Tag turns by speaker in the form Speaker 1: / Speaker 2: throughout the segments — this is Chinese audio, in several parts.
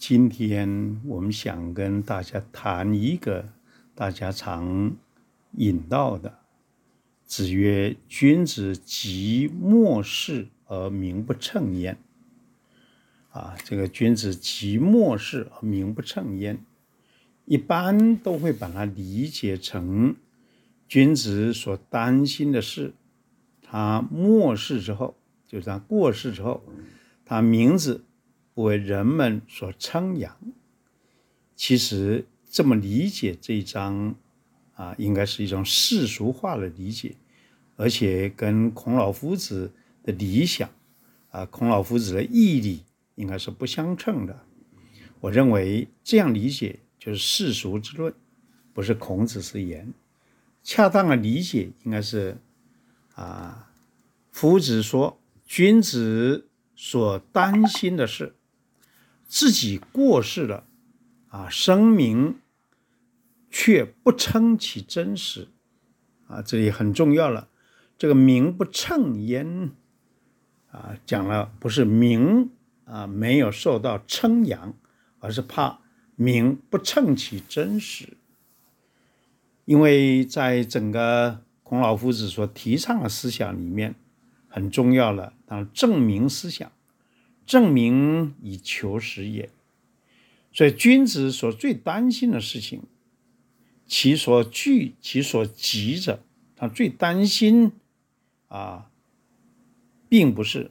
Speaker 1: 今天我们想跟大家谈一个大家常引到的。子曰：“君子疾莫视而名不称焉。”啊，这个“君子疾莫视而名不称焉”，一般都会把它理解成君子所担心的事，他漠视之后，就是他过世之后，他名字为人们所称扬。其实这么理解这一章。啊，应该是一种世俗化的理解，而且跟孔老夫子的理想，啊，孔老夫子的义理应该是不相称的。我认为这样理解就是世俗之论，不是孔子之言。恰当的理解应该是，啊，夫子说，君子所担心的是自己过世了，啊，声名。却不称其真实，啊，这里很重要了。这个名不称焉，啊，讲了不是名啊没有受到称扬，而是怕名不称其真实。因为在整个孔老夫子所提倡的思想里面，很重要了，当正名思想，证明以求实也。所以君子所最担心的事情。其所惧，其所急者，他最担心啊，并不是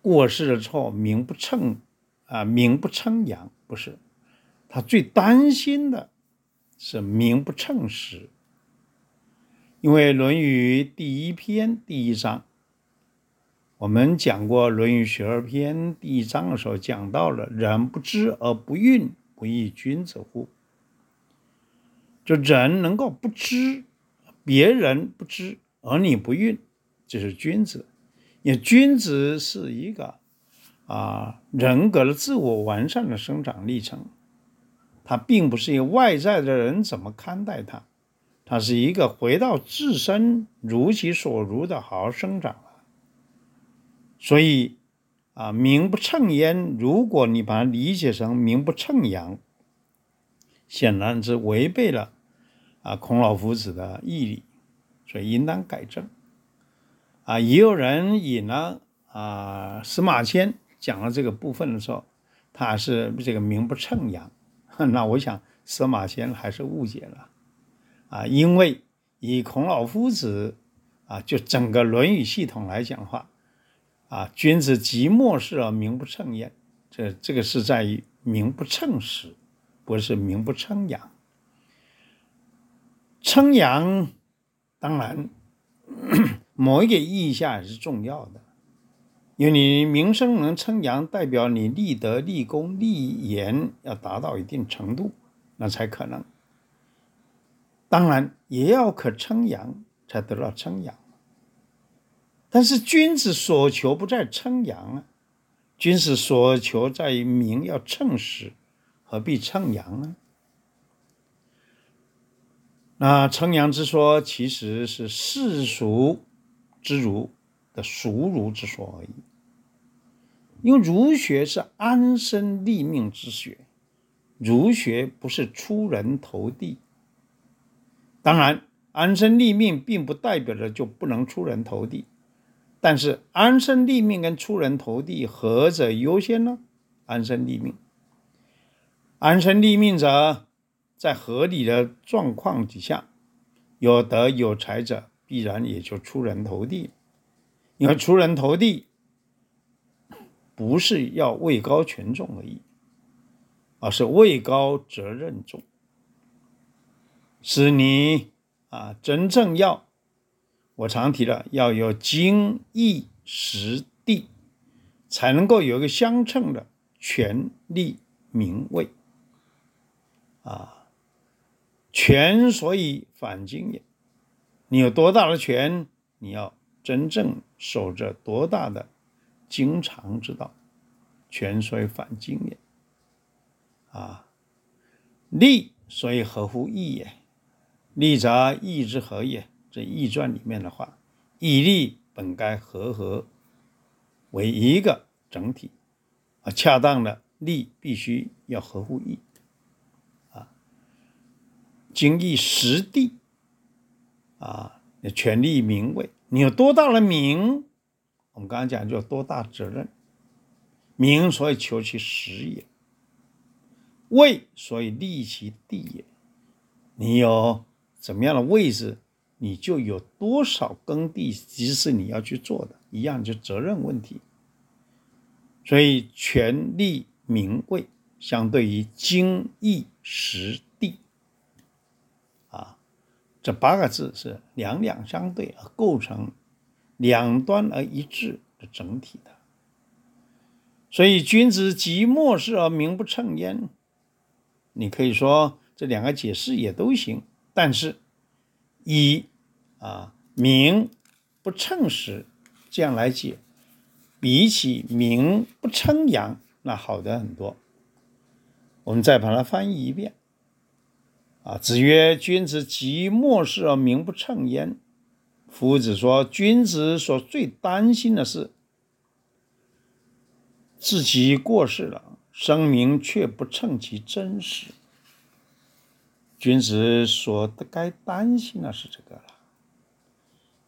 Speaker 1: 过世了之后名不称啊，名不称扬，不是，他最担心的是名不称实。因为《论语》第一篇第一章，我们讲过《论语学而篇》第一章的时候，讲到了“人不知而不愠，不亦君子乎？”就人能够不知，别人不知，而你不愠，这是君子。因为君子是一个啊人格的自我完善的生长历程，他并不是一个外在的人怎么看待他，他是一个回到自身如其所如的好好生长了。所以啊，名不称焉，如果你把它理解成名不称扬。显然是违背了啊孔老夫子的义理，所以应当改正。啊，也有人引了啊司马迁讲了这个部分的时候，他是这个名不称扬，那我想司马迁还是误解了啊，因为以孔老夫子啊就整个《论语》系统来讲话，啊君子疾莫视而名不称焉，这这个是在于名不称实。不是名不称扬，称扬当然某一个意义下也是重要的，因为你名声能称扬，代表你立德、立功、立言要达到一定程度，那才可能。当然也要可称扬，才得到称扬。但是君子所求不在称扬啊，君子所求在于名要称实。何必称扬呢？那称扬之说，其实是世俗之儒的俗儒之说而已。因为儒学是安身立命之学，儒学不是出人头地。当然，安身立命并不代表着就不能出人头地，但是安身立命跟出人头地，何者优先呢？安身立命。安身立命者，在合理的状况底下，有德有才者，必然也就出人头地。因为出人头地，不是要位高权重而已，而是位高责任重，是你啊，真正要，我常提了，要有经义实地，才能够有一个相称的权力名位。啊，权所以反经也。你有多大的权，你要真正守着多大的经常之道。权所以反经也。啊，利所以合乎义也。利则义之和也。这《易传》里面的话，义利本该和合为一个整体，啊，恰当的利必须要合乎义啊，经义实地啊，权利名位，你有多大的名？我们刚刚讲就有多大责任？名所以求其实也，位所以立其地也。你有怎么样的位置，你就有多少耕地，即是你要去做的，一样就责任问题。所以权利名位相对于精义实地，啊，这八个字是两两相对而构成两端而一致的整体的。所以君子及末世而名不称焉，你可以说这两个解释也都行，但是以啊名不称实这样来解，比起名不称扬那好的很多。我们再把它翻译一遍啊，子曰：“君子及末世而名不称焉。”夫子说，君子所最担心的是。自己过世了，声名却不称其真实。君子所该担心的是这个，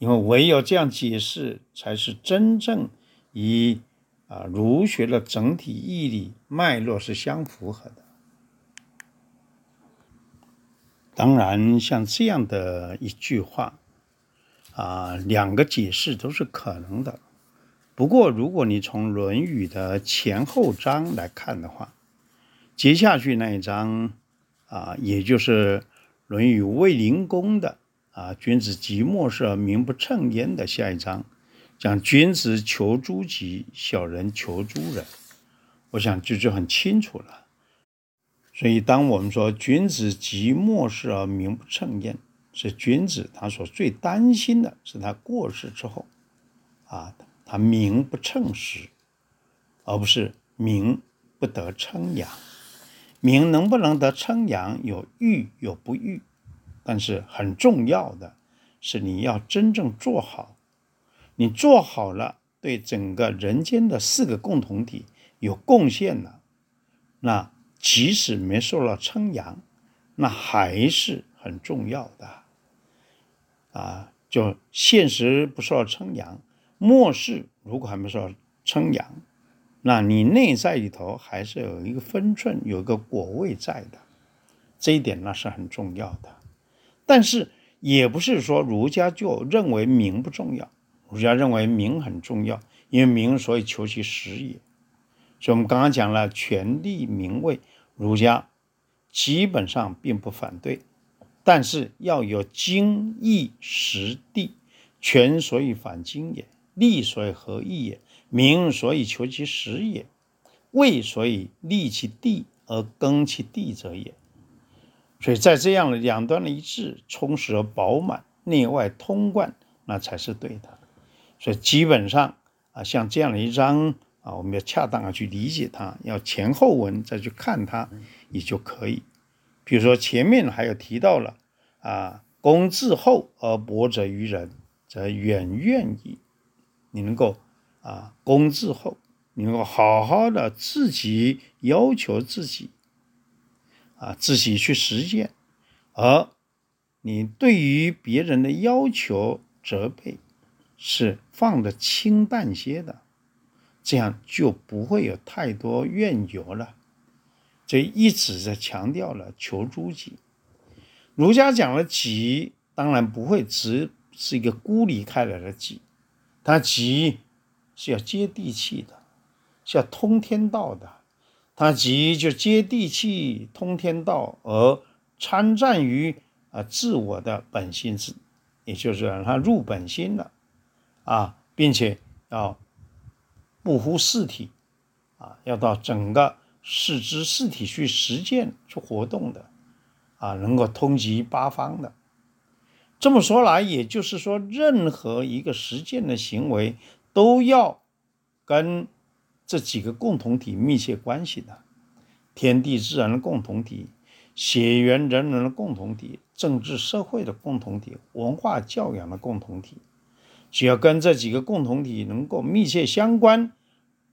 Speaker 1: 因为唯有这样解释，才是真正与啊儒学的整体义理脉络是相符合的。当然，像这样的一句话，啊，两个解释都是可能的。不过，如果你从《论语》的前后章来看的话，接下去那一章啊，也就是《论语·卫灵公》的啊“君子及末世而名不称焉”的下一章，讲君子求诸己，小人求诸人。我想这就很清楚了。所以，当我们说“君子及末世而名不称焉”，是君子他所最担心的是他过世之后啊。他名不称实，而不是名不得称扬。名能不能得称扬，有誉有不誉，但是很重要的是你要真正做好。你做好了，对整个人间的四个共同体有贡献了，那即使没受到称扬，那还是很重要的。啊，就现实不受到称扬。末世如果还没说称扬，那你内在里头还是有一个分寸，有一个果位在的，这一点那是很重要的。但是也不是说儒家就认为名不重要，儒家认为名很重要，因为名所以求其实也。所以我们刚刚讲了权利名位，儒家基本上并不反对，但是要有经义实地，权所以反经也。利所以合义也，名所以求其实也，位所以立其地而耕其地者也。所以在这样的两端的一致、充实而饱满、内外通贯，那才是对的。所以基本上啊，像这样的一章啊，我们要恰当的去理解它，要前后文再去看它，也就可以。比如说前面还有提到了啊，公自厚而薄责于人，则远怨矣。你能够啊，公自厚，你能够好好的自己要求自己，啊，自己去实践，而你对于别人的要求责备是放得清淡些的，这样就不会有太多怨尤了。这一直在强调了求诸己。儒家讲的己，当然不会只是一个孤立开来的己。他己是要接地气的，是要通天道的。他即就接地气、通天道，而参战于啊自我的本心之，也就是让他入本心了啊，并且要不忽四体啊，要到整个四肢四体去实践、去活动的啊，能够通及八方的。这么说来，也就是说，任何一个实践的行为都要跟这几个共同体密切关系的：天地自然的共同体、血缘人伦的共同体、政治社会的共同体、文化教养的共同体。只要跟这几个共同体能够密切相关，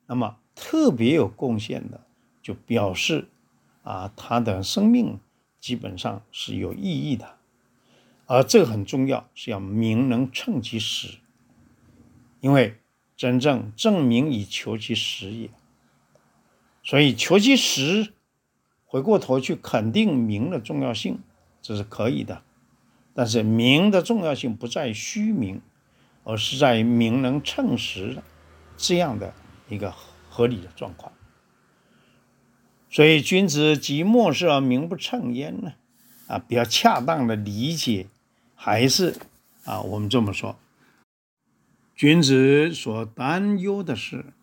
Speaker 1: 那么特别有贡献的，就表示啊，他的生命基本上是有意义的，而这个很重要，是要名能称其实，因为真正正名以求其实也。所以求其实，回过头去肯定名的重要性，这是可以的。但是名的重要性不在虚名，而是在于名能称实的这样的一个合理的状况。所以君子及末世而名不称焉呢？啊，比较恰当的理解还是啊，我们这么说：君子所担忧的是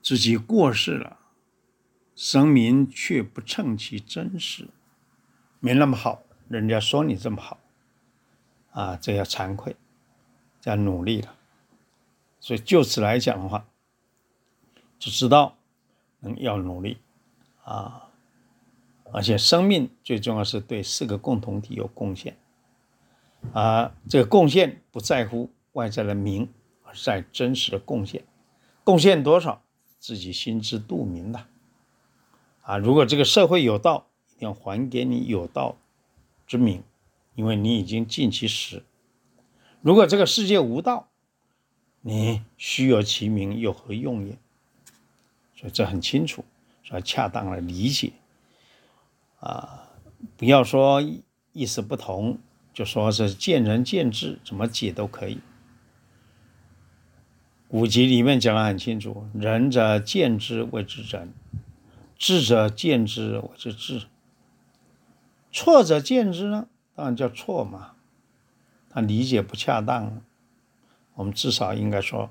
Speaker 1: 自己过世了，声名却不称其真实，没那么好，人家说你这么好，啊，这要惭愧，这要努力了。所以就此来讲的话，就知道能要努力。啊，而且生命最重要是对四个共同体有贡献，啊，这个贡献不在乎外在的名，而在真实的贡献，贡献多少自己心知肚明的，啊，如果这个社会有道，一定要还给你有道之名，因为你已经尽其实；如果这个世界无道，你虚有其名有何用也？所以这很清楚。所以恰当的理解，啊，不要说意思不同，就说是见仁见智，怎么解都可以。古籍里面讲得很清楚：仁者见之谓之仁，智者见之谓之智，错者见之呢，当然叫错嘛。他理解不恰当，我们至少应该说，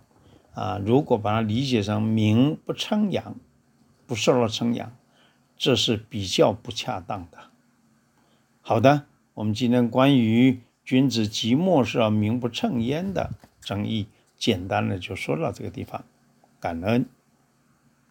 Speaker 1: 啊，如果把它理解成名不称扬。不受到称扬，这是比较不恰当的。好的，我们今天关于君子及末世而名不称焉的争议，简单的就说到这个地方。感恩。